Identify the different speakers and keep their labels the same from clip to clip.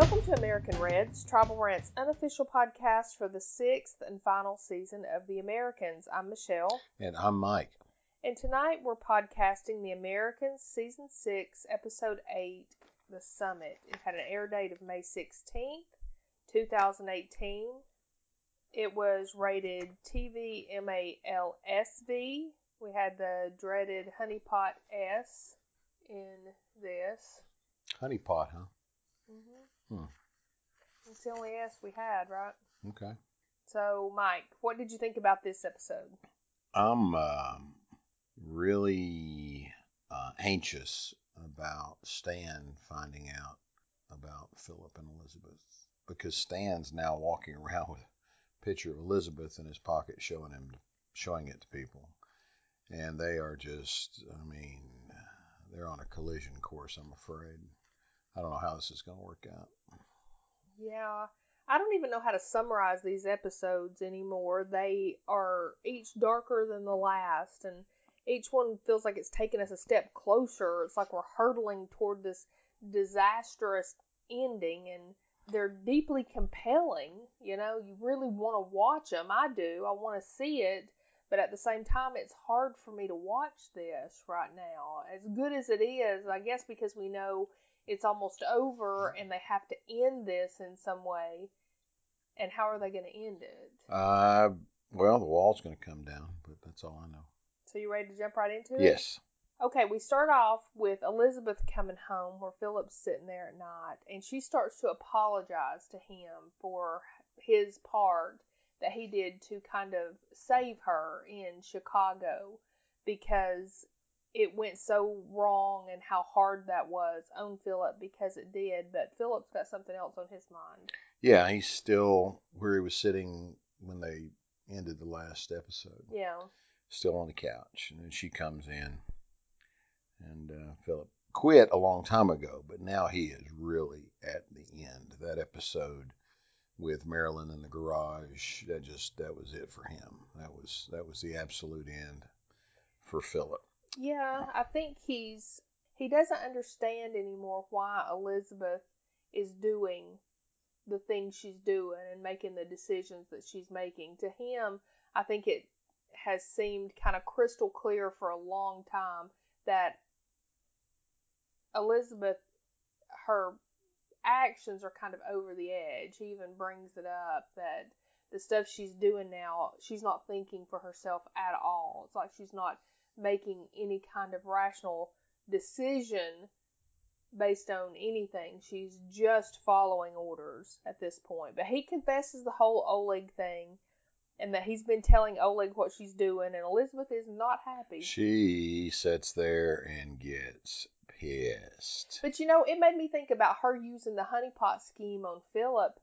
Speaker 1: Welcome to American Reds, Tribal Rant's unofficial podcast for the sixth and final season of The Americans. I'm Michelle.
Speaker 2: And I'm Mike.
Speaker 1: And tonight we're podcasting The Americans Season 6, Episode 8, The Summit. It had an air date of May 16th, 2018. It was rated TV MALSV. We had the dreaded honeypot S in this.
Speaker 2: Honeypot, huh?
Speaker 1: Mm-hmm.
Speaker 2: Hmm.
Speaker 1: It's the only S we had, right?
Speaker 2: Okay.
Speaker 1: So, Mike, what did you think about this episode?
Speaker 2: I'm um, really uh, anxious about Stan finding out about Philip and Elizabeth because Stan's now walking around with a picture of Elizabeth in his pocket, showing him, showing it to people, and they are just, I mean, they're on a collision course. I'm afraid. I don't know how this is going to work out.
Speaker 1: Yeah, I don't even know how to summarize these episodes anymore. They are each darker than the last, and each one feels like it's taken us a step closer. It's like we're hurtling toward this disastrous ending, and they're deeply compelling. You know, you really want to watch them. I do. I want to see it. But at the same time, it's hard for me to watch this right now. As good as it is, I guess because we know it's almost over and they have to end this in some way. And how are they going to end it?
Speaker 2: Uh, well, the wall's going to come down, but that's all I know.
Speaker 1: So you ready to jump right into it?
Speaker 2: Yes.
Speaker 1: Okay, we start off with Elizabeth coming home where Philip's sitting there at night, and she starts to apologize to him for his part that he did to kind of save her in Chicago because it went so wrong and how hard that was on Philip because it did. But Philip's got something else on his mind.
Speaker 2: Yeah, he's still where he was sitting when they ended the last episode.
Speaker 1: Yeah.
Speaker 2: Still on the couch, and then she comes in, and uh, Philip quit a long time ago, but now he is really at the end. That episode with Marilyn in the garage, that just that was it for him. That was that was the absolute end for Philip.
Speaker 1: Yeah, I think he's he doesn't understand anymore why Elizabeth is doing the things she's doing and making the decisions that she's making. To him, I think it has seemed kind of crystal clear for a long time that Elizabeth her actions are kind of over the edge. He even brings it up that the stuff she's doing now, she's not thinking for herself at all. It's like she's not making any kind of rational decision based on anything. She's just following orders at this point. But he confesses the whole Oleg thing and that he's been telling Oleg what she's doing, and Elizabeth is not happy.
Speaker 2: She sits there and gets pissed.
Speaker 1: But you know, it made me think about her using the honeypot scheme on Philip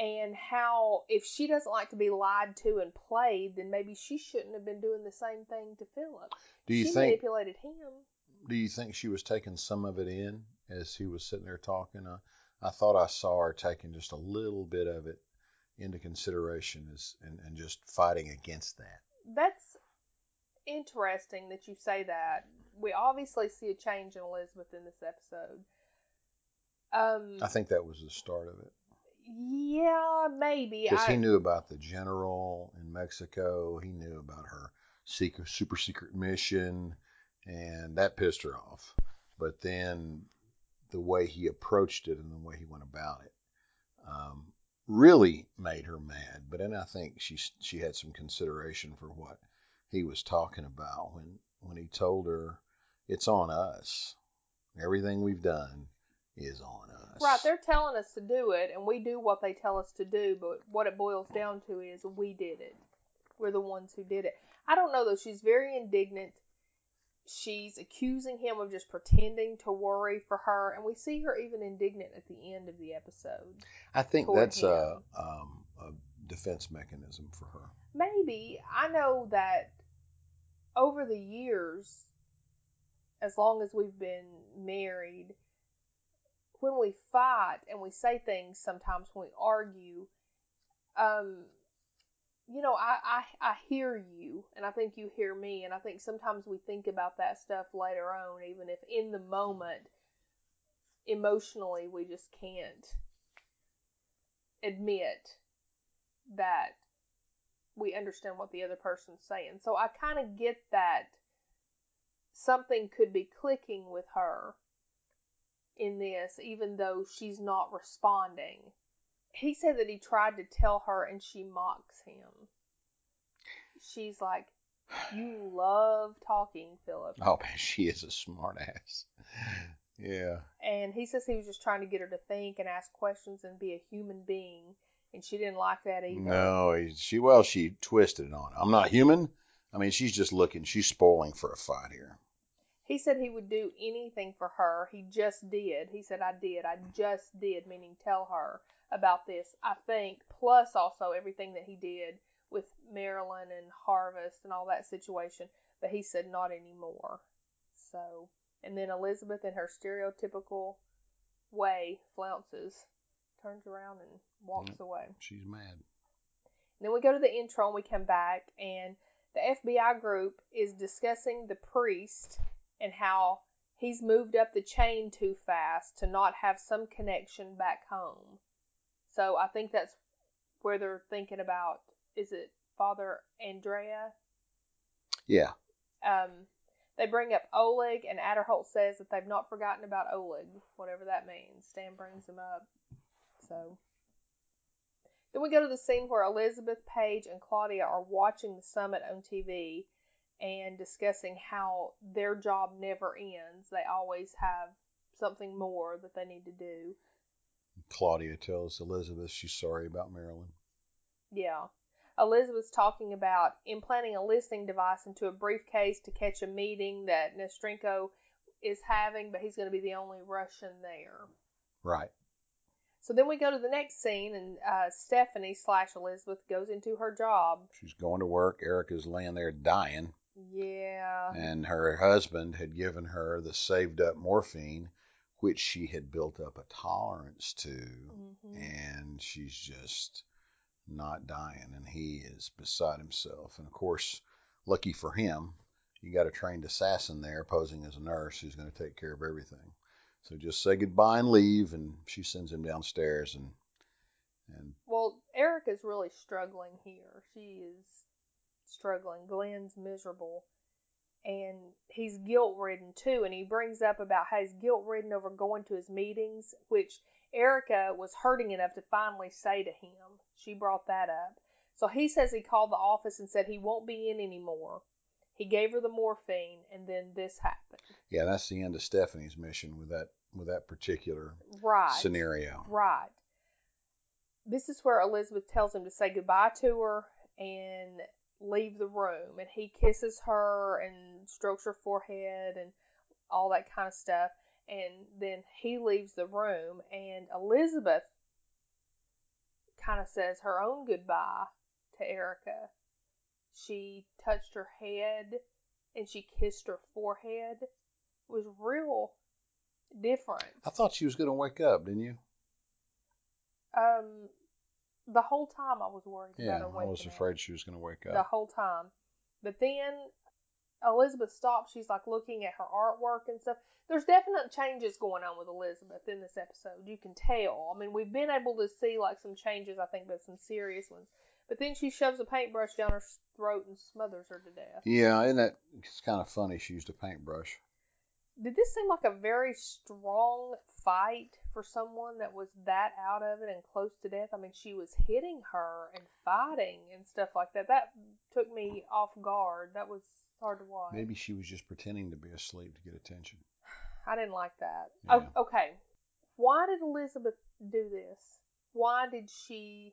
Speaker 1: and how if she doesn't like to be lied to and played, then maybe she shouldn't have been doing the same thing to Philip.
Speaker 2: Do you
Speaker 1: she
Speaker 2: think?
Speaker 1: manipulated him.
Speaker 2: Do you think she was taking some of it in as he was sitting there talking? I, I thought I saw her taking just a little bit of it into consideration as and, and just fighting against that.
Speaker 1: That's interesting that you say that. We obviously see a change in Elizabeth in this episode. Um,
Speaker 2: I think that was the start of it.
Speaker 1: Yeah, maybe.
Speaker 2: Because he knew about the general in Mexico. He knew about her secret, super secret mission, and that pissed her off. But then the way he approached it and the way he went about it um, really made her mad. But then I think she she had some consideration for what he was talking about when when he told her it's on us. Everything we've done is on us.
Speaker 1: Right, they're telling us to do it, and we do what they tell us to do, but what it boils down to is we did it. We're the ones who did it. I don't know, though. She's very indignant. She's accusing him of just pretending to worry for her, and we see her even indignant at the end of the episode.
Speaker 2: I think that's a, um, a defense mechanism for her.
Speaker 1: Maybe. I know that over the years, as long as we've been married, when we fight and we say things sometimes when we argue, um, you know, I, I I hear you, and I think you hear me, and I think sometimes we think about that stuff later on, even if in the moment, emotionally, we just can't admit that we understand what the other person's saying. So I kind of get that something could be clicking with her in this, even though she's not responding. He said that he tried to tell her and she mocks him. She's like, You love talking, Philip.
Speaker 2: Oh man, she is a smart ass. Yeah.
Speaker 1: And he says he was just trying to get her to think and ask questions and be a human being. And she didn't like that either.
Speaker 2: No, she well, she twisted it on. I'm not human. I mean, she's just looking. She's spoiling for a fight here.
Speaker 1: He said he would do anything for her. He just did. He said, I did. I just did, meaning tell her about this. I think, plus also everything that he did with Marilyn and Harvest and all that situation. But he said, not anymore. So, and then Elizabeth, in her stereotypical way, flounces, turns around and walks
Speaker 2: Yep.
Speaker 1: away.
Speaker 2: She's mad.
Speaker 1: Then we go to the intro and we come back, and the FBI group is discussing the priest and how he's moved up the chain too fast to not have some connection back home. So I think that's where they're thinking about is it Father Andrei?
Speaker 2: Yeah.
Speaker 1: Um, they bring up Oleg, and Aderholt says that they've not forgotten about Oleg, whatever that means. Stan brings him up. So. Then we go to the scene where Elizabeth, Paige and Claudia are watching the summit on TV and discussing how their job never ends. They always have something more that they need to do.
Speaker 2: Claudia tells Elizabeth she's sorry about Marilyn.
Speaker 1: Yeah. Elizabeth's talking about implanting a listening device into a briefcase to catch a meeting that Nesterenko is having, but he's going to be the only Russian there.
Speaker 2: Right.
Speaker 1: So then we go to the next scene, and uh, Stephanie slash Elizabeth goes into her job.
Speaker 2: She's going to work. Erica's laying there dying,
Speaker 1: Yeah.
Speaker 2: and her husband had given her the saved up morphine, which she had built up a tolerance to,
Speaker 1: hmm
Speaker 2: and she's just not dying, and he is beside himself. And of course, lucky for him, you got a trained assassin there posing as a nurse who's going to take care of everything. So just say goodbye and leave, and she sends him downstairs, and and
Speaker 1: Well, Erica's really struggling here. She is struggling. Glenn's miserable. And he's guilt ridden too. And he brings up about how he's guilt ridden over going to his meetings, which Erica was hurting enough to finally say to him. She brought that up. So he says he called the office and said he won't be in anymore. He gave her the morphine, and then this happened.
Speaker 2: yeah, that's the end of Stephanie's mission with that with that particular
Speaker 1: Right.
Speaker 2: scenario.
Speaker 1: Right. This is where Elizabeth tells him to say goodbye to her and leave the room. And he kisses her and strokes her forehead and all that kind of stuff. And then he leaves the room, and Elizabeth kind of says her own goodbye to Erica. She touched her head and she kissed her forehead. It was real different.
Speaker 2: I thought she was going to wake up, didn't you?
Speaker 1: Um, the whole time I was worried
Speaker 2: Yeah,
Speaker 1: about her
Speaker 2: I was
Speaker 1: waking up.
Speaker 2: afraid she was going to wake up.
Speaker 1: the whole time. But then Elizabeth stops. She's like looking at her artwork and stuff. There's definite changes going on with Elizabeth in this episode. You can tell. I mean, we've been able to see like some changes, I think, but some serious ones. But then she shoves a paintbrush down her throat and smothers her to death.
Speaker 2: Yeah, isn't that it's kind of funny? She used a paintbrush.
Speaker 1: Did this seem like a very strong fight for someone that was that out of it and close to death? I mean, she was hitting her and fighting and stuff like that. That took me off guard. That was hard to watch.
Speaker 2: Maybe she was just pretending to be asleep to get attention.
Speaker 1: I didn't like that.
Speaker 2: Yeah.
Speaker 1: Oh, okay. Why did Elizabeth do this? Why did she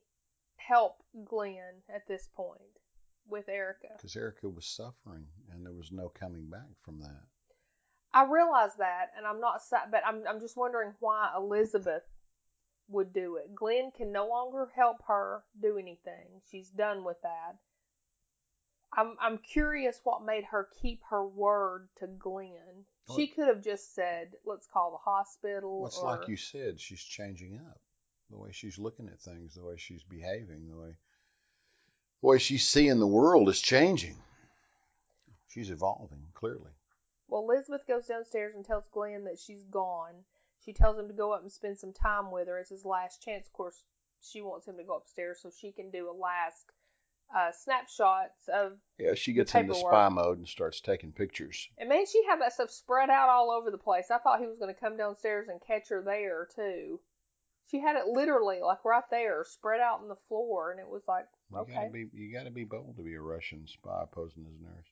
Speaker 1: help Glenn at this point with Erica?
Speaker 2: Because Erica was suffering, and there was no coming back from that.
Speaker 1: I realize that, and I'm not, but I'm, I'm just wondering why Elizabeth would do it. Glenn can no longer help her do anything. She's done with that. I'm, I'm curious what made her keep her word to Glenn. She could have just said, "Let's call the hospital."
Speaker 2: Well, it's
Speaker 1: or,
Speaker 2: like you said, she's changing up. The way she's looking at things, the way she's behaving, the way the way she's seeing the world is changing. She's evolving, clearly.
Speaker 1: Well, Elizabeth goes downstairs and tells Glenn that she's gone. She tells him to go up and spend some time with her. It's his last chance. Of course, she wants him to go upstairs so she can do a last uh, snapshots of.
Speaker 2: Yeah, she gets into spy mode and starts taking pictures.
Speaker 1: And man, she had that stuff spread out all over the place. I thought he was going to come downstairs and catch her there too. She had it literally like right there, spread out on the floor, and it was like,
Speaker 2: You
Speaker 1: okay.
Speaker 2: gotta be you gotta be bold to be a Russian spy posing as a nurse.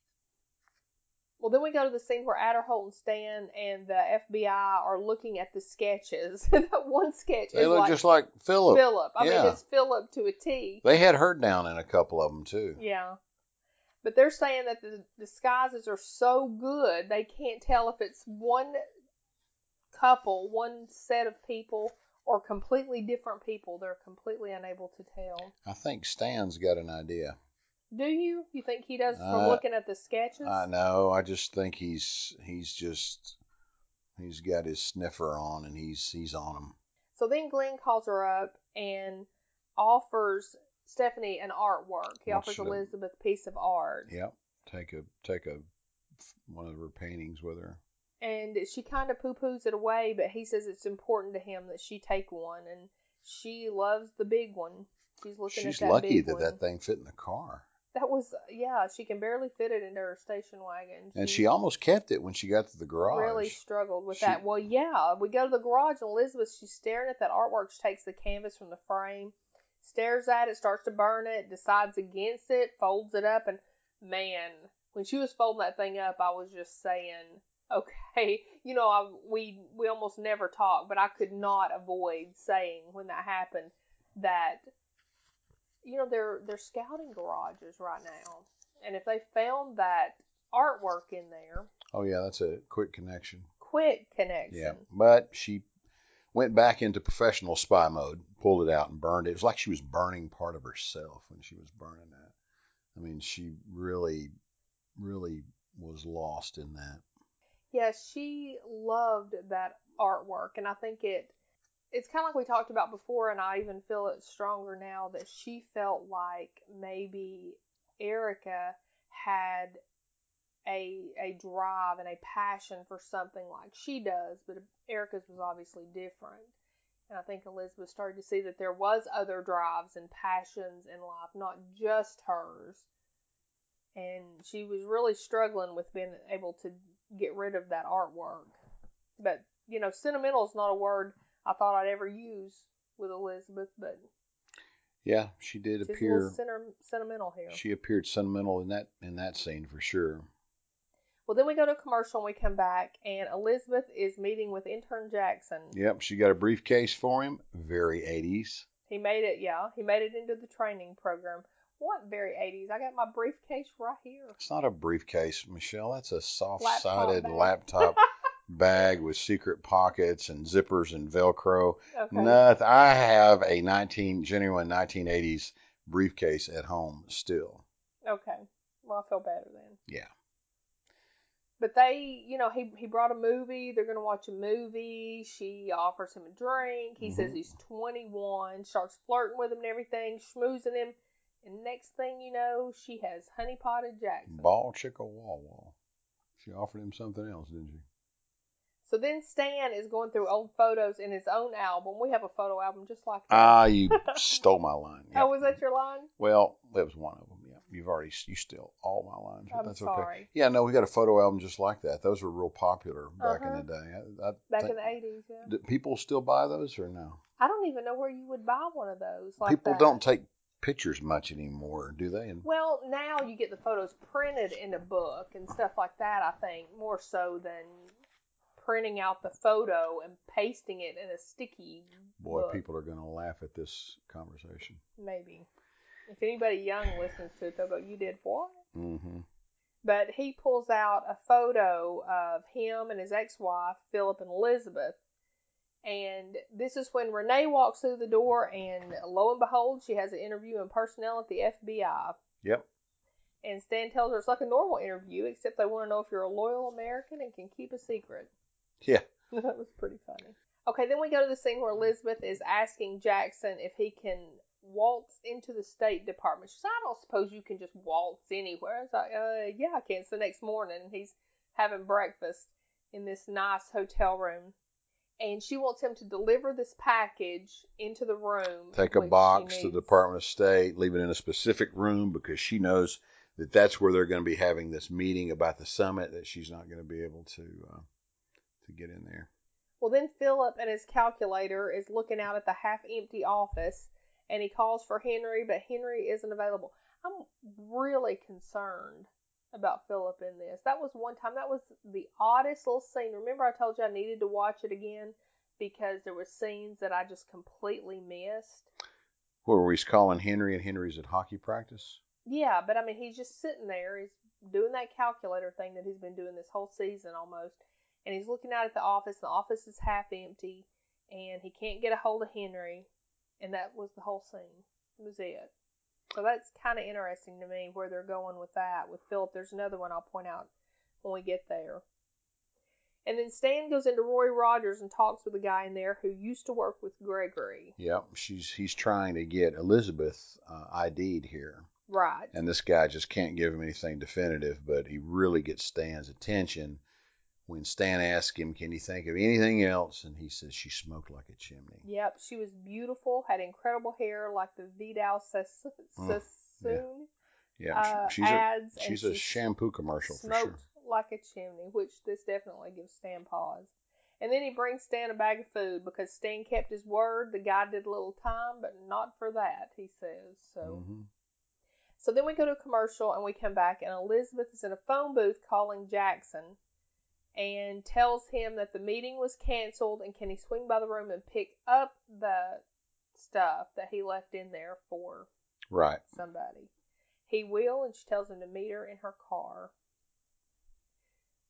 Speaker 1: Well, then we go to the scene where Aderholt and Stan and the FBI are looking at the sketches. that one sketch
Speaker 2: They
Speaker 1: is
Speaker 2: look
Speaker 1: like
Speaker 2: just like Philip.
Speaker 1: Philip. I
Speaker 2: yeah.
Speaker 1: mean, it's Philip to a T.
Speaker 2: They had her down in a couple of them too.
Speaker 1: Yeah. But they're saying that the disguises are so good they can't tell if it's one couple, one set of people, or completely different people. They're completely unable to tell.
Speaker 2: I think Stan's got an idea.
Speaker 1: Do you? You think he does from
Speaker 2: Uh,
Speaker 1: looking at the sketches?
Speaker 2: I know. I just think he's he's just he's got his sniffer on and he's he's on him.
Speaker 1: So then Glenn calls her up and offers Stephanie an artwork. He
Speaker 2: Wants
Speaker 1: offers Elizabeth a piece of art.
Speaker 2: Yep. Take a take a one of her paintings with her.
Speaker 1: And she kind of poo poos it away, but he says it's important to him that she take one. And she loves the big one. She's looking
Speaker 2: She's
Speaker 1: at that
Speaker 2: lucky
Speaker 1: big
Speaker 2: that
Speaker 1: one.
Speaker 2: that thing fit in the car.
Speaker 1: That was, yeah, she can barely fit it into her station wagon.
Speaker 2: And she almost kept it when she got to the garage.
Speaker 1: really struggled with
Speaker 2: She-
Speaker 1: that. Well, yeah, we go to the garage and Elizabeth, she's staring at that artwork. She takes the canvas from the frame, stares at it, starts to burn it, decides against it, folds it up, and man, when she was folding that thing up, I was just saying, okay, you know, I, we we almost never talk, but I could not avoid saying when that happened that you know they're they're scouting garages right now, and if they found that artwork in there,
Speaker 2: Oh yeah, that's a quick connection.
Speaker 1: quick connection.
Speaker 2: Yeah, but she went back into professional spy mode, pulled it out and burned it. It was like she was burning part of herself when she was burning that. I mean, she really, really was lost in that.
Speaker 1: Yeah, she loved that artwork, and I think it. It's kind of like we talked about before, and I even feel it stronger now that she felt like maybe Erica had a a drive and a passion for something like she does, but Erica's was obviously different. And I think Elizabeth started to see that there was other drives and passions in life, not just hers. And she was really struggling with being able to get rid of that artwork. But, you know, sentimental is not a word I thought I'd ever use with Elizabeth, but
Speaker 2: Yeah, she did
Speaker 1: she's a
Speaker 2: appear.
Speaker 1: little senti- sentimental here.
Speaker 2: She appeared sentimental in that in that scene for sure.
Speaker 1: Well, then we go to a commercial and we come back, and Elizabeth is meeting with intern Jackson.
Speaker 2: Yep, she got a briefcase for him. Very 80s.
Speaker 1: He made it, yeah, he made it into the training program. What very 80s? I got my briefcase right here.
Speaker 2: It's not a briefcase, Michelle. That's a soft-sided
Speaker 1: bag.
Speaker 2: laptop bag with secret pockets and zippers and Velcro.
Speaker 1: Okay.
Speaker 2: Nothing. I have a 19 genuine 1980s briefcase at home still.
Speaker 1: Okay. Well, I feel better then.
Speaker 2: Yeah.
Speaker 1: But they, you know, he he brought a movie. They're gonna watch a movie. She offers him a drink. He says
Speaker 2: Mhm.
Speaker 1: he's 21. Starts flirting with him and everything, schmoozing him. And next thing you know, she has honey potted Jackson.
Speaker 2: Ball chicka wall wall. She offered him something else, didn't she?
Speaker 1: So then Stan is going through old photos in his own album. We have a photo album just like that.
Speaker 2: Ah, you stole my line.
Speaker 1: Oh, was that your line?
Speaker 2: Well, that was one of them. Yeah, you've already you steal all my lines. but
Speaker 1: I'm
Speaker 2: that's
Speaker 1: sorry.
Speaker 2: okay. Yeah, no, we got a photo album just like that. Those were real popular back
Speaker 1: Uh-huh.
Speaker 2: in the day. I, I
Speaker 1: Back in the 80s, yeah.
Speaker 2: Do people still buy those or no?
Speaker 1: I don't even know where you would buy one of those. Like
Speaker 2: people
Speaker 1: that.
Speaker 2: don't take pictures much anymore, do they?
Speaker 1: Well, now you get the photos printed in a book and stuff like that, I think, more so than printing out the photo and pasting it in a sticky
Speaker 2: boy,
Speaker 1: book.
Speaker 2: people are going to laugh at this conversation.
Speaker 1: Maybe. If anybody young listens to it, they'll go, You did what?
Speaker 2: Mm-hmm.
Speaker 1: But he pulls out a photo of him and his ex wife, Philip and Elizabeth. And this is when Renee walks through the door, and lo and behold, she has an interview in personnel at the FBI.
Speaker 2: Yep.
Speaker 1: And Stan tells her it's like a normal interview, except they want to know if you're a loyal American and can keep a secret.
Speaker 2: Yeah.
Speaker 1: that was pretty funny. Okay, then we go to the scene where Elizabeth is asking Jackson if he can waltz into the State Department. She says, I don't suppose you can just waltz anywhere. It's like, uh, yeah, I can. It's the next morning, and he's having breakfast in this nice hotel room. and she wants him to deliver this package into the room.
Speaker 2: Take a box to the. Department of State, leave it in a specific room because she knows that that's where they're going to be having this meeting about the summit. That she's not going to be able to uh, to get in there.
Speaker 1: Well, then Philip and his calculator is looking out at the half-empty office, and he calls for Henry, but Henry isn't available. I'm really concerned about Philip in this. That was one time. That was the oddest little scene. Remember, I told you I needed to watch it again because there were scenes that I just completely missed.
Speaker 2: Where he's calling Henry and Henry's at hockey practice.
Speaker 1: Yeah, but I mean, he's just sitting there. He's doing that calculator thing that he's been doing this whole season almost. And he's looking out at the office. The office is half empty, and he can't get a hold of Henry. And that was the whole scene. It was it. So that's kind of interesting to me where they're going with that. With Philip, there's another one I'll point out when we get there. And then Stan goes into Roy Rogers and talks with a guy in there who used to work with Gregory.
Speaker 2: Yep, she's he's trying to get Elizabeth uh, ID'd here,
Speaker 1: Right.
Speaker 2: and this guy just can't give him anything definitive. But he really gets Stan's attention when Stan asks him, "Can you think of anything else?" and he says, "She smoked like a chimney."
Speaker 1: Yep, she was beautiful, had incredible hair like the Vidal Sassoon
Speaker 2: Mm,
Speaker 1: Sassoon
Speaker 2: Yeah,
Speaker 1: uh,
Speaker 2: she's a
Speaker 1: ads.
Speaker 2: she's a
Speaker 1: she
Speaker 2: shampoo commercial for
Speaker 1: smoked
Speaker 2: sure.
Speaker 1: like a chimney, which this definitely gives Stan pause. And then he brings Stan a bag of food because Stan kept his word. The guy did a little time, but not for that, he says. So,
Speaker 2: hmm
Speaker 1: so then we go to a commercial and we come back, and Elizabeth is in a phone booth calling Jackson and tells him that the meeting was canceled and can he swing by the room and pick up the stuff that he left in there for
Speaker 2: Right.
Speaker 1: somebody. He will, and she tells him to meet her in her car.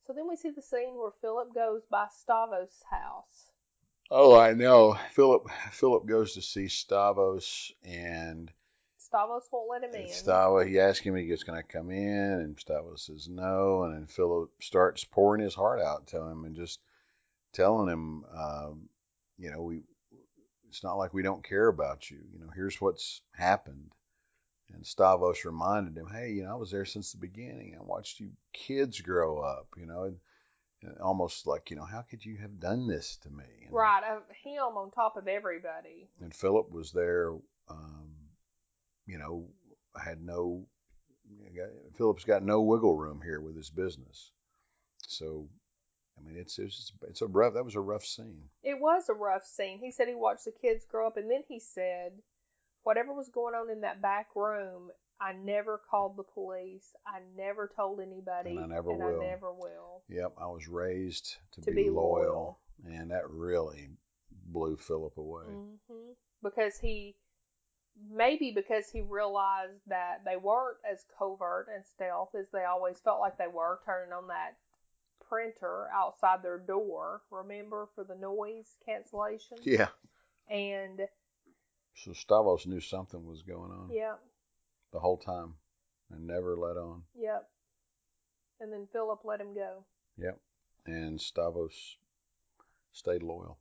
Speaker 1: So then we see the scene where Philip goes by Stavos' house.
Speaker 2: Oh, I know. Philip Philip goes to see Stavos and
Speaker 1: Stavos won't let him in.
Speaker 2: Stavos he asks him if he's going to come in and Stavos says no and then Philip starts pouring his heart out to him and just telling him um, you know we it's not like we don't care about you you know here's what's happened and Stavos reminded him hey you know I was there since the beginning I watched you kids grow up you know and, and almost like you know how could you have done this to me and,
Speaker 1: Right, of him on top of everybody.
Speaker 2: and Philip was there. Um, you know, I had no. Philip's got no wiggle room here with his business. So, I mean, it's it's it's a rough. That was a rough scene.
Speaker 1: It was a rough scene. He said he watched the kids grow up, and then he said, whatever was going on in that back room, I never called the police. I never told anybody,
Speaker 2: And I never
Speaker 1: and
Speaker 2: will.
Speaker 1: I never will.
Speaker 2: Yep, I was raised to,
Speaker 1: To
Speaker 2: be,
Speaker 1: be
Speaker 2: loyal, and that really blew Philip away.
Speaker 1: hmm Because he, maybe because he realized that they weren't as covert and stealth as they always felt like they were, turning on that printer outside their door. Remember for the noise cancellation?
Speaker 2: Yeah.
Speaker 1: And
Speaker 2: So Stavros knew something was going on
Speaker 1: yeah,
Speaker 2: the whole time, and never let on.
Speaker 1: yep. And then Philip let him go,
Speaker 2: Yep. And Stavos stayed loyal.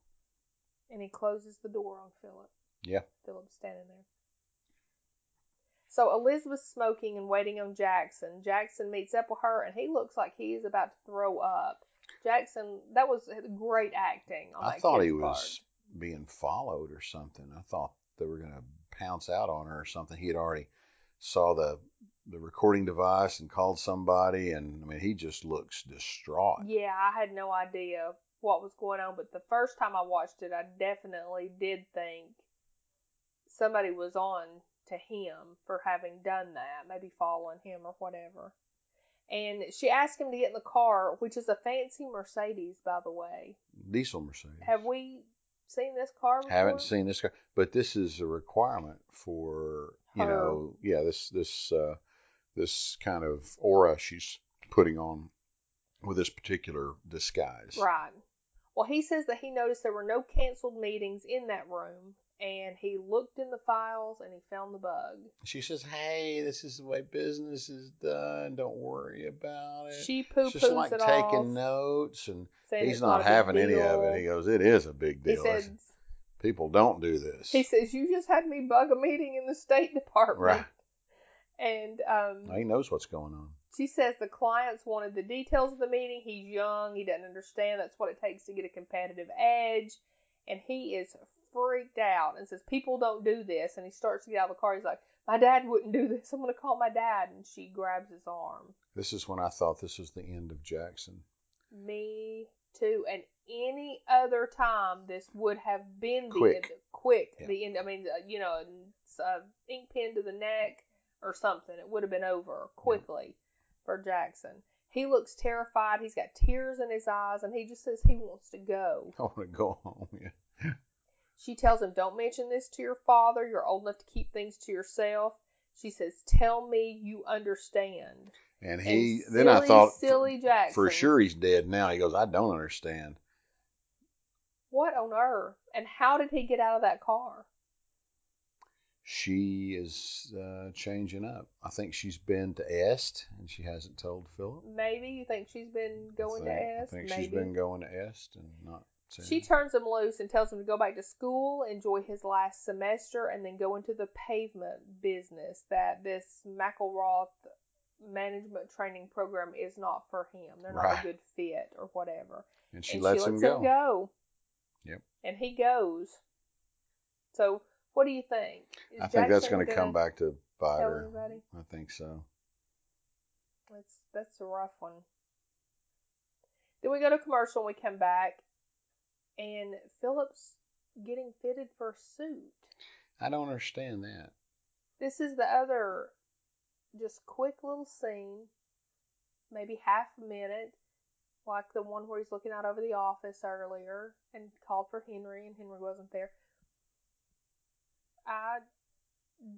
Speaker 1: and he closes the door on Philip.
Speaker 2: Yeah.
Speaker 1: Philip's standing there. So Elizabeth's smoking and waiting on Jackson. Jackson meets up with her, and he looks like he is about to throw up. Jackson, that was great acting. On
Speaker 2: I thought he was
Speaker 1: part.
Speaker 2: being followed or something. I thought they were going to pounce out on her or something. He had already saw the the recording device and called somebody, and I mean, he just looks distraught.
Speaker 1: Yeah, I had no idea what was going on, but the first time I watched it, I definitely did think somebody was on to him for having done that, maybe following him or whatever. And she asked him to get in the car, which is a fancy Mercedes, by the way.
Speaker 2: Diesel Mercedes.
Speaker 1: Have we seen this car before?
Speaker 2: Haven't seen this car, but this is a requirement for you
Speaker 1: Her.
Speaker 2: know, yeah, this this uh, this kind of aura she's putting on with this particular disguise.
Speaker 1: Right. Well, he says that he noticed there were no canceled meetings in that room, and he looked in the files and he found the bug.
Speaker 2: She says, "Hey, this is the way business is done. Don't worry about it."
Speaker 1: She poo
Speaker 2: It's just
Speaker 1: poos
Speaker 2: like
Speaker 1: it
Speaker 2: taking
Speaker 1: off.
Speaker 2: notes, and he's
Speaker 1: it's
Speaker 2: not having any of it. He goes, "It is a big deal.
Speaker 1: Said,
Speaker 2: said, People don't do this."
Speaker 1: he says, you just had me bug a meeting in the State Department.
Speaker 2: Right.
Speaker 1: And um,
Speaker 2: he knows what's going on.
Speaker 1: she says the clients wanted the details of the meeting. He's young. He doesn't understand. That's what it takes to get a competitive edge. And he is freaked out and says, People don't do this. And he starts to get out of the car. He's like, My dad wouldn't do this. I'm going to call my dad. And she grabs his arm.
Speaker 2: This is when I thought this was the end of Jackson.
Speaker 1: Me too. And any other time, this would have been the
Speaker 2: Quick.
Speaker 1: end. Quick.
Speaker 2: Yeah.
Speaker 1: The end. I mean, uh, you know, a ink pen to the neck or something. It would have been over quickly for Jackson. He looks terrified. He's got tears in his eyes, and he just says he wants to go.
Speaker 2: I want to go home. Yeah.
Speaker 1: She tells him, Don't mention this to your father. You're old enough to keep things to yourself. She says, Tell me you understand.
Speaker 2: And he
Speaker 1: And
Speaker 2: then I thought
Speaker 1: silly Jackson.
Speaker 2: for sure he's dead now. He goes, I don't understand.
Speaker 1: What on earth? And how did he get out of that car?
Speaker 2: She is uh, changing up. I think she's been to EST and she hasn't told Philip.
Speaker 1: Maybe you think she's been going
Speaker 2: think,
Speaker 1: to EST.
Speaker 2: I think
Speaker 1: Maybe
Speaker 2: she's been going to EST and not. Saying
Speaker 1: She turns him loose and tells him to go back to school, enjoy his last semester, and then go into the pavement business. That this McElroth management training program is not for him. They're not
Speaker 2: Right.
Speaker 1: a good fit or whatever.
Speaker 2: and she
Speaker 1: and
Speaker 2: lets,
Speaker 1: she
Speaker 2: him
Speaker 1: lets
Speaker 2: go.
Speaker 1: him go.
Speaker 2: Yep.
Speaker 1: And he goes. So, what do you think? Is
Speaker 2: I think that's going to come back to bite her. I think so.
Speaker 1: That's that's a rough one. Then we go to commercial and we come back, and Philip's getting fitted for a suit.
Speaker 2: I don't understand that.
Speaker 1: This is the other just quick little scene, maybe half a minute, like the one where he's looking out over the office earlier and called for Henry and Henry wasn't there. I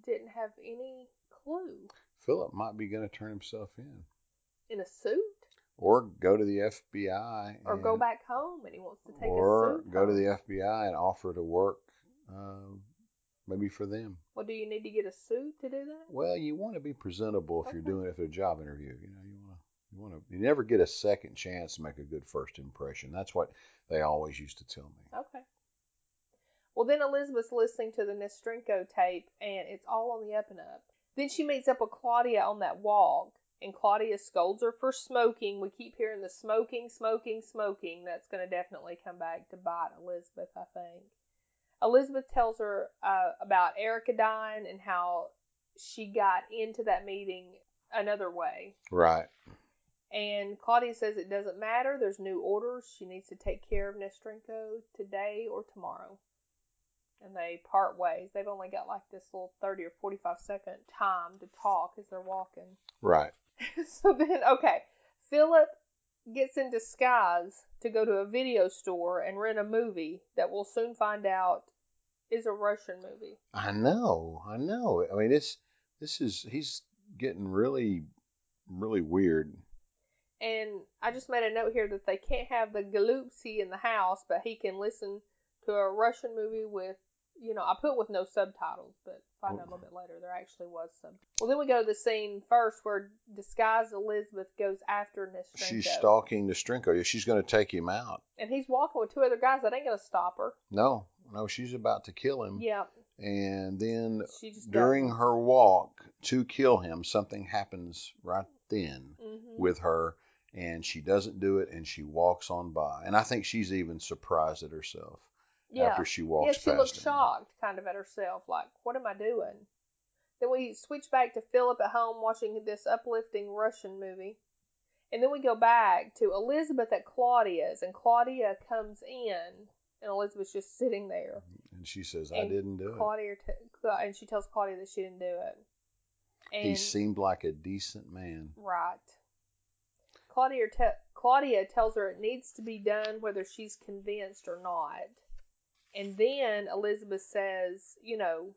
Speaker 1: didn't have any clue.
Speaker 2: Philip might be going to turn himself in
Speaker 1: In a suit?
Speaker 2: Or go to the FBI
Speaker 1: Or go back home and he wants to take
Speaker 2: or
Speaker 1: a suit.
Speaker 2: Or go to the FBI and offer to work uh, maybe for them.
Speaker 1: Well, do you need to get a suit to do that?
Speaker 2: Well, you want to be presentable if you're doing it for a job interview. You know, you want to you want to you never get a second chance to make a good first impression. That's what they always used to tell me.
Speaker 1: Okay. Well, then Elizabeth's listening to the Nesterenko tape, and it's all on the up and up. Then she meets up with Claudia on that walk, and Claudia scolds her for smoking. We keep hearing the smoking, smoking, smoking. That's going to definitely come back to bite Elizabeth, I think. Elizabeth tells her uh, about Erica dying and how she got into that meeting another way.
Speaker 2: Right.
Speaker 1: And Claudia says it doesn't matter. There's new orders. She needs to take care of Nesterenko today or tomorrow. And they part ways. They've only got like this little 30 or 45 second time to talk as they're walking.
Speaker 2: Right.
Speaker 1: so then, okay, Philip gets in disguise to go to a video store and rent a movie that we'll soon find out is a Russian movie.
Speaker 2: I know. I know. I mean, it's this is he's getting really really weird.
Speaker 1: And I just made a note here that they can't have the Galupsi in the house, but he can listen to a Russian movie with, you know, I put with no subtitles, but find out a little bit later there actually was some. Well, then we go to the scene first where disguised Elizabeth goes after Nesterenko.
Speaker 2: She's stalking Nesterenko. Yeah, She's going to take him out.
Speaker 1: And he's walking with two other guys that ain't going to stop her.
Speaker 2: No, no, she's about to kill him.
Speaker 1: Yeah,
Speaker 2: And then during
Speaker 1: doesn't.
Speaker 2: her walk to kill him, something happens right then
Speaker 1: Mhm.
Speaker 2: with her, and she doesn't do it, and she walks on by. And I think she's even surprised at herself
Speaker 1: yeah.
Speaker 2: after she
Speaker 1: Yeah,
Speaker 2: walks
Speaker 1: she
Speaker 2: past
Speaker 1: looked
Speaker 2: him.
Speaker 1: shocked kind of at herself, like, what am I doing? Then we switch back to Philip at home watching this uplifting Russian movie. And then we go back to Elizabeth at Claudia's, and Claudia comes in, and Elizabeth's just sitting there.
Speaker 2: And she says, "I didn't do it."
Speaker 1: Claudia, t- and she tells Claudia that she didn't do it. And
Speaker 2: He seemed like a decent man.
Speaker 1: right. Claudia, te- Claudia tells her it needs to be done whether she's convinced or not. And then Elizabeth says, you know,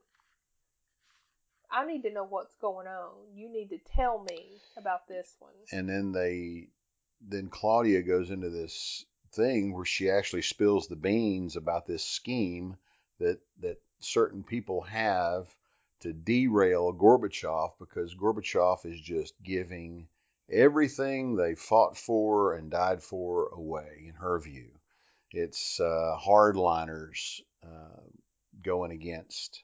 Speaker 1: I need to know what's going on. You need to tell me about this one.
Speaker 2: And then they, then Claudia goes into this thing where she actually spills the beans about this scheme that that certain people have to derail Gorbachev because Gorbachev is just giving everything they fought for and died for away, in her view. It's uh, hardliners uh, going against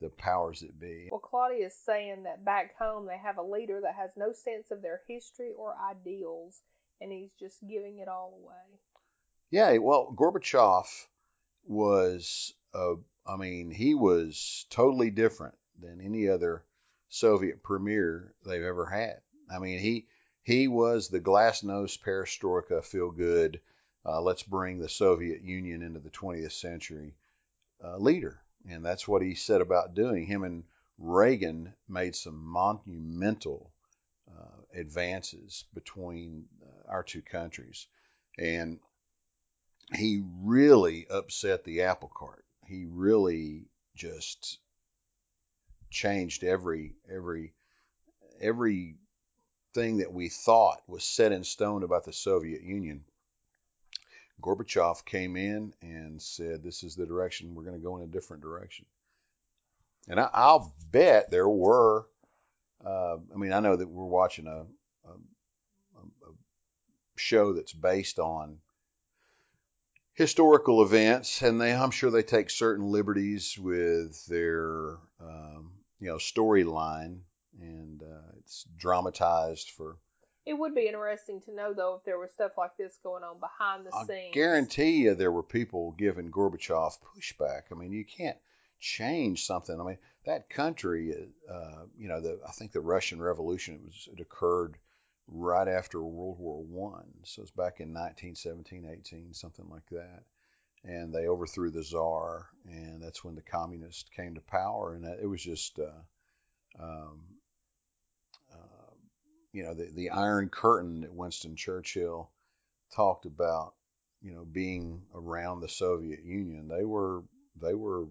Speaker 2: the powers that be.
Speaker 1: Well, Claudia is saying that back home they have a leader that has no sense of their history or ideals, and he's just giving it all away.
Speaker 2: Yeah, well, Gorbachev was, uh, I mean, he was totally different than any other Soviet premier they've ever had. I mean, he he was the glasnost perestroika, feel good, uh, let's bring the Soviet Union into the 20th century uh, leader, and that's what he set about doing. Him and Reagan made some monumental uh, advances between uh, our two countries, and he really upset the apple cart. He really just changed every every every thing that we thought was set in stone about the Soviet Union. Gorbachev came in and said, "This is the direction. We're going to go in a different direction." And I, will bet there were. Uh, I mean, I know that we're watching a, a, a show that's based on historical events, and they, I'm sure they take certain liberties with their, um, you know, storyline, and uh, it's dramatized for.
Speaker 1: It would be interesting to know, though, if there was stuff like this going on behind the
Speaker 2: I
Speaker 1: scenes.
Speaker 2: guarantee you there were people giving Gorbachev pushback. I mean, you can't change something. I mean, that country, uh, you know, the I think the Russian Revolution it was it occurred right after World War One. So it's back in 1917, 18, something like that. And they overthrew the czar, and that's when the communists came to power. And it was just, uh, um, you know, the, the Iron Curtain that Winston Churchill talked about, you know, being around the Soviet Union. They were they were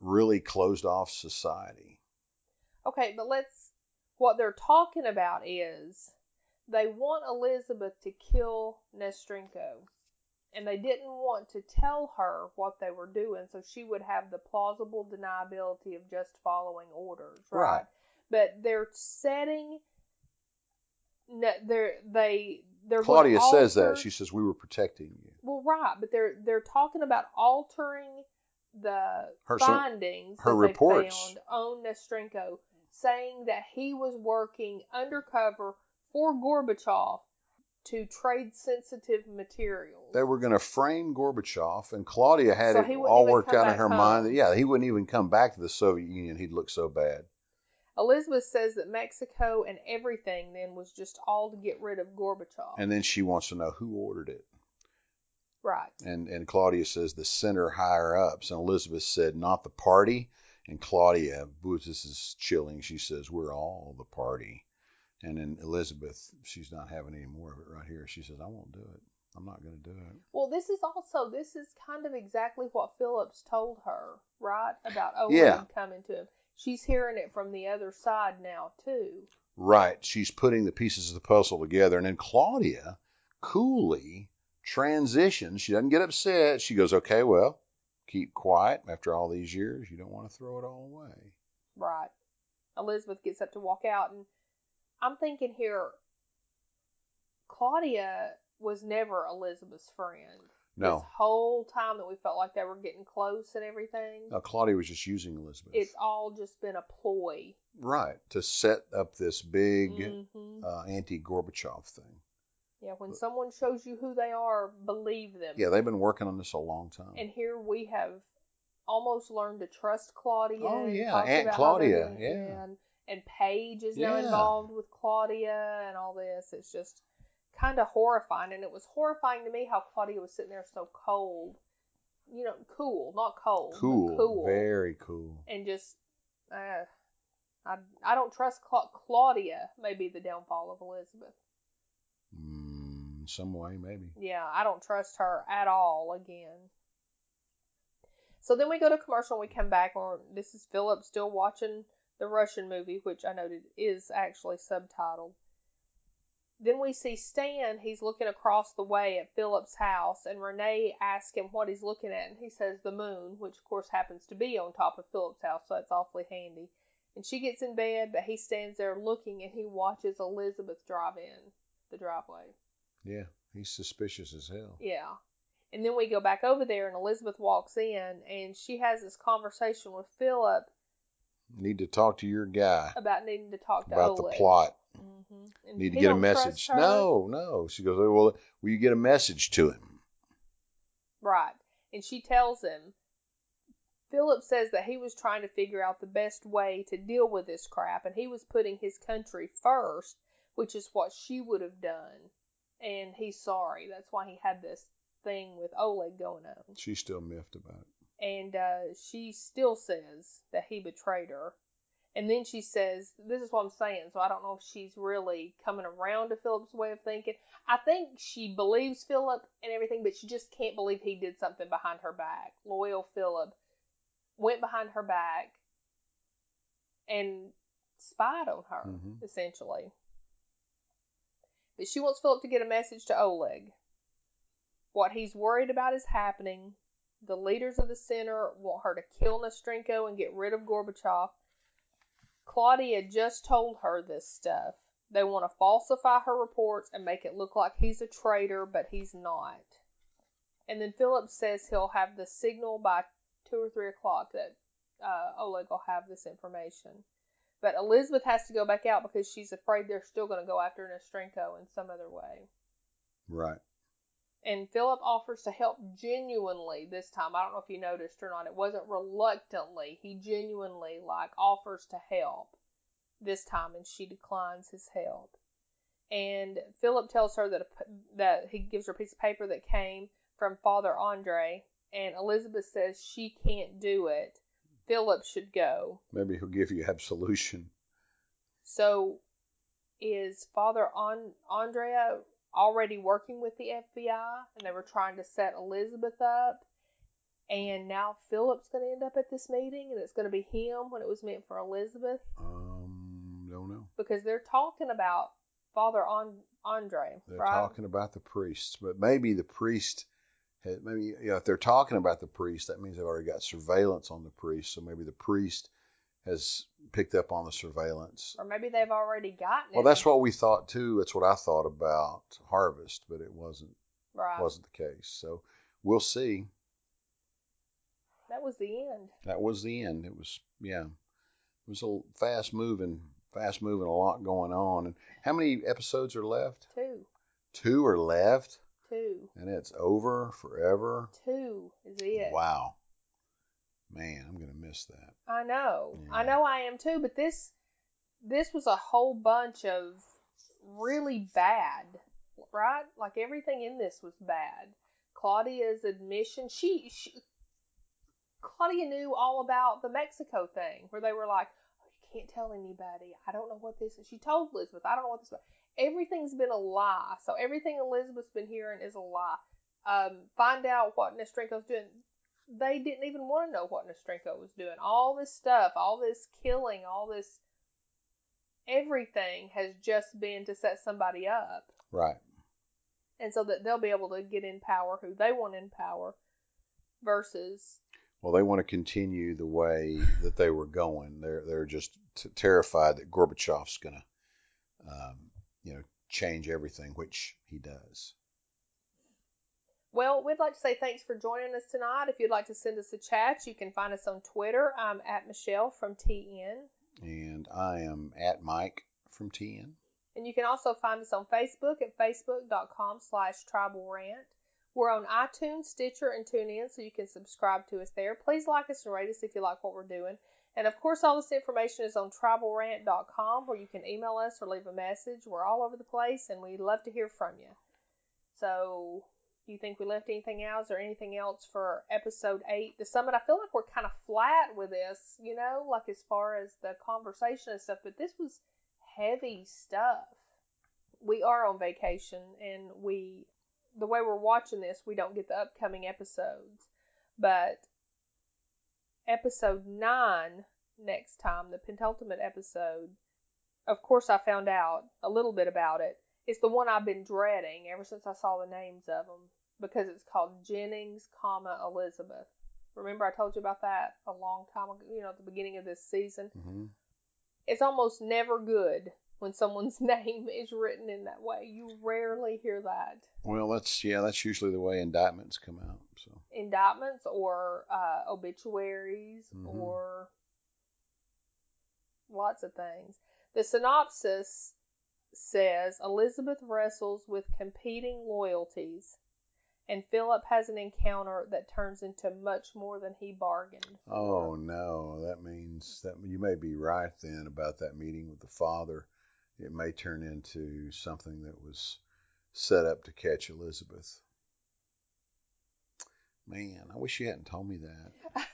Speaker 2: really closed off society.
Speaker 1: Okay, but let's. What they're talking about is they want Elizabeth to kill Nesterenko. And they didn't want to tell her what they were doing, so she would have the plausible deniability of just following orders, right?
Speaker 2: Right.
Speaker 1: But they're setting, they're they they're
Speaker 2: Claudia says
Speaker 1: alter-
Speaker 2: that. She says we were protecting you.
Speaker 1: well, right, but they're they're talking about altering the
Speaker 2: Her-
Speaker 1: findings
Speaker 2: her reports.
Speaker 1: on Nesterenko, saying that he was working undercover for Gorbachev to trade sensitive materials.
Speaker 2: They were going to frame Gorbachev, and Claudia had
Speaker 1: So
Speaker 2: it all worked out in her mind that yeah, he wouldn't even come back to the Soviet Union. He'd look so bad.
Speaker 1: Elizabeth says that Mexico and everything then was just all to get rid of Gorbachev.
Speaker 2: And then she wants to know who ordered it.
Speaker 1: right.
Speaker 2: And and Claudia says the center higher ups, and Elizabeth said not the party. And Claudia, boy, this is chilling. She says we're all the party. And then Elizabeth, she's not having any more of it right here. She says I won't do it. I'm not going to do it.
Speaker 1: Well, this is also this is kind of exactly what Philip's told her, right? About Owen
Speaker 2: Yeah.
Speaker 1: coming to him. She's hearing it from the other side now too.
Speaker 2: Right. She's putting the pieces of the puzzle together. And then Claudia coolly transitions. She doesn't get upset. She goes, okay, well, keep quiet after all these years. You don't want to throw it all away.
Speaker 1: Right. Elizabeth gets up to walk out, and I'm thinking here, Claudia was never Elizabeth's friend.
Speaker 2: No.
Speaker 1: This whole time that we felt like they were getting close and everything,
Speaker 2: No, Claudia was just using Elizabeth.
Speaker 1: it's all just been a ploy.
Speaker 2: right. To set up this big
Speaker 1: hmm
Speaker 2: uh, anti Gorbachev thing.
Speaker 1: Yeah, when someone shows you who they are, believe them.
Speaker 2: Yeah, they've been working on this a long time.
Speaker 1: And here we have almost learned to trust Claudia.
Speaker 2: Oh, yeah, Aunt
Speaker 1: about how they're
Speaker 2: Claudia, yeah.
Speaker 1: And, and Paige is now involved with Claudia and all this. It's just kind of horrifying. And it was horrifying to me how Claudia was sitting there so cold. You know, cool, not cold.
Speaker 2: cool.
Speaker 1: cool.
Speaker 2: Very cool.
Speaker 1: And just, uh, I, I don't trust Cla- Claudia, may be the downfall of Elizabeth.
Speaker 2: Mm, some way, maybe.
Speaker 1: Yeah, I don't trust her at all again. So then we go to commercial we come back and this is Philip still watching the Russian movie, which I noted is actually subtitled. Then we see Stan, he's looking across the way at Philip's house, and Renee asks him what he's looking at, and he says the moon, which of course happens to be on top of Philip's house, so that's awfully handy. And she gets in bed, but he stands there looking and he watches Elizabeth drive in the driveway.
Speaker 2: Yeah, he's suspicious as hell.
Speaker 1: Yeah. And then we go back over there, and Elizabeth walks in, and she has this conversation with Philip
Speaker 2: Need to talk to your guy
Speaker 1: about needing to talk to
Speaker 2: about the plot.
Speaker 1: Hmm
Speaker 2: Need to get a message. No, no. She goes, well, will you get a message to him?
Speaker 1: Right. And she tells him, Philip says that he was trying to figure out the best way to deal with this crap, and he was putting his country first, which is what she would have done. And he's sorry. That's why he had this thing with Oleg going on.
Speaker 2: She's still miffed about it.
Speaker 1: And uh, she still says that he betrayed her. And then she says, This is what I'm saying. So I don't know if she's really coming around to Philip's way of thinking. I think she believes Philip and everything, but she just can't believe he did something behind her back. Loyal Philip went behind her back and spied on her,
Speaker 2: Mhm.
Speaker 1: essentially. But she wants Philip to get a message to Oleg. What he's worried about is happening. The leaders of the center want her to kill Nesterenko and get rid of Gorbachev. Claudia just told her this stuff. They want to falsify her reports and make it look like he's a traitor, but he's not. And then Philip says he'll have the signal by two or three o'clock that uh, Oleg will have this information. But Elizabeth has to go back out because she's afraid they're still going to go after Nesterenko in some other way.
Speaker 2: Right.
Speaker 1: And Philip offers to help genuinely this time. I don't know if you noticed or not. It wasn't reluctantly. He genuinely like offers to help this time, and she declines his help. And Philip tells her that that he gives her a piece of paper that came from Father Andrei, and Elizabeth says she can't do it. Philip should go.
Speaker 2: Maybe he'll give you absolution.
Speaker 1: So, is Father On- Andrea already working with the FBI, and they were trying to set Elizabeth up, and now Philip's going to end up at this meeting, and it's going to be him when it was meant for Elizabeth?
Speaker 2: Um, don't know.
Speaker 1: Because they're talking about Father On- Andrei,
Speaker 2: They're
Speaker 1: right?
Speaker 2: talking about the priests, but maybe the priest. Had, maybe you know, if they're talking about the priest, that means they've already got surveillance on the priest. So maybe the priest has picked up on the surveillance.
Speaker 1: Or maybe they've already gotten
Speaker 2: Well,
Speaker 1: it.
Speaker 2: Well, that's what we thought too. That's what I thought about Harvest, but it wasn't
Speaker 1: right.
Speaker 2: wasn't the case. So we'll see.
Speaker 1: That was the end.
Speaker 2: That was the end. It was yeah, it was a fast moving, fast moving, a lot going on. And how many episodes are left?
Speaker 1: Two.
Speaker 2: Two are left,
Speaker 1: Two.
Speaker 2: and it's over forever.
Speaker 1: Two is it.
Speaker 2: Wow, man, I'm gonna miss that.
Speaker 1: I know. I know I am too, but this this was a whole bunch of really bad, right? Like everything in this was bad. Claudia's admission, she, she Claudia knew all about the Mexico thing where they were like, oh, you can't tell anybody. I don't know what this is. She told Elizabeth, I don't know what this is. Everything's been a lie. So everything Elizabeth's been hearing is a lie. Um, find out what Nesterenko's doing they didn't even want to know what Nesterenko was doing. All this stuff, all this killing, all this everything has just been to set somebody up.
Speaker 2: Right.
Speaker 1: And so that they'll be able to get in power who they want in power versus
Speaker 2: Well, they want to continue the way that they were going. They're they're just t- terrified that Gorbachev's gonna, um, you know, change everything, which he does.
Speaker 1: Well, we'd like to say thanks for joining us tonight. If you'd like to send us a chat, you can find us on Twitter. I'm at Michelle from TN.
Speaker 2: And I am at Mike from TN.
Speaker 1: And you can also find us on Facebook at facebook.com slash tribal rant. We're on iTunes, Stitcher, and TuneIn, so you can subscribe to us there. Please like us and rate us if you like what we're doing. And of course, all this information is on tribalrant.com, where you can email us or leave a message. We're all over the place, and we'd love to hear from you. So, do you think we left anything out or anything else for episode 8? The summit, I feel like we're kind of flat with this, you know, like as far as the conversation and stuff, but this was heavy stuff. We are on vacation, and we the way we're watching this, we don't get the upcoming episodes. But episode 9 next time, the penultimate episode, of course, I found out a little bit about it. It's the one I've been dreading ever since I saw the names of them because it's called Jennings, comma Elizabeth. Remember I told you about that a long time ago, you know, at the beginning of this season.
Speaker 2: hmm
Speaker 1: It's almost never good when someone's name is written in that way. You rarely hear that.
Speaker 2: Well, that's yeah, that's usually the way indictments come out. So
Speaker 1: indictments or uh, obituaries
Speaker 2: Mhm.
Speaker 1: or lots of things. The synopsis says Elizabeth wrestles with competing loyalties, and Philip has an encounter that turns into much more than he bargained. Oh, for.
Speaker 2: Oh no, that means that you may be right then about that meeting with the father. It may turn into something that was set up to catch Elizabeth. Man, I wish you hadn't told me that.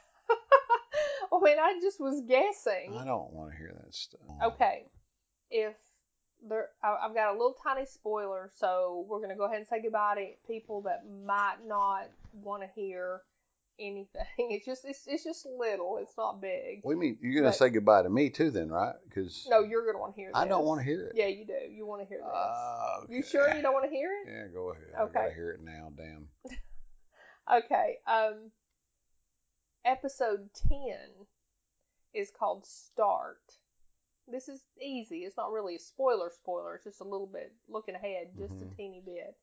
Speaker 1: I mean, I just was guessing.
Speaker 2: I don't want to hear that stuff.
Speaker 1: Okay, if there, I- I've got a little tiny spoiler, so we're gonna go ahead and say goodbye to people that might not want to hear anything. It's just, it's, it's just little. It's not big.
Speaker 2: We mean you're gonna
Speaker 1: But-
Speaker 2: say goodbye to me too, then, right? Because
Speaker 1: No, you're gonna want to hear. This.
Speaker 2: I don't want to hear it.
Speaker 1: Yeah, you do. You want to hear this.
Speaker 2: Ah,
Speaker 1: You sure you don't want to hear it?
Speaker 2: Yeah, go ahead. I
Speaker 1: Okay.
Speaker 2: gotta hear it now. Damn.
Speaker 1: Okay. Um, episode ten is called Start. This is easy. It's not really a spoiler spoiler. It's just a little bit looking ahead, just
Speaker 2: Mhm.
Speaker 1: a teeny bit.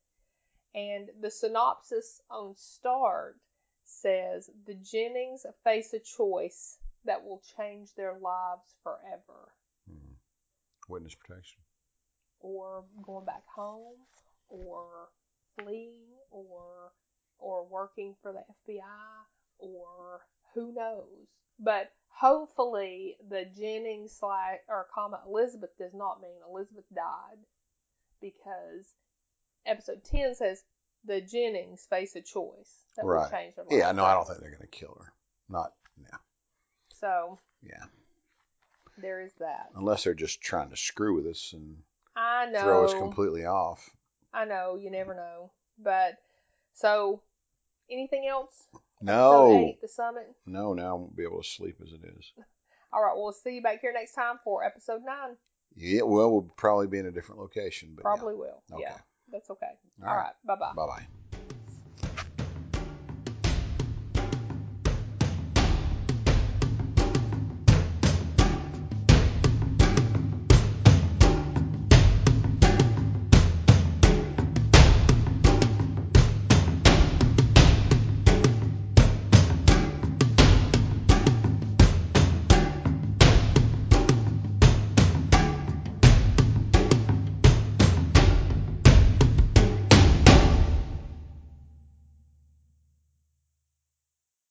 Speaker 1: And the synopsis on Start says the Jennings face a choice that will change their lives forever.
Speaker 2: Hmm. Witness protection.
Speaker 1: or going back home or fleeing or or working for the FBI or who knows. But hopefully the Jennings slash or comma Elizabeth does not mean Elizabeth died because episode ten says the Jennings face a choice that
Speaker 2: Right.
Speaker 1: change their life.
Speaker 2: Yeah, no, I don't think they're gonna kill her. Not, yeah,
Speaker 1: So
Speaker 2: yeah.
Speaker 1: there is that.
Speaker 2: Unless they're just trying to screw with us and
Speaker 1: I know.
Speaker 2: throw us completely off.
Speaker 1: I know. You never know. But so anything else? Episode
Speaker 2: No,
Speaker 1: eight, the summit.
Speaker 2: no, now I won't be able to sleep as it is.
Speaker 1: All right, we'll see you back here next time for episode nine.
Speaker 2: Yeah, well, we'll probably be in a different location, but
Speaker 1: Probably will.
Speaker 2: Okay.
Speaker 1: Yeah, that's okay.
Speaker 2: All
Speaker 1: All
Speaker 2: right.
Speaker 1: right, bye bye.
Speaker 2: Bye bye.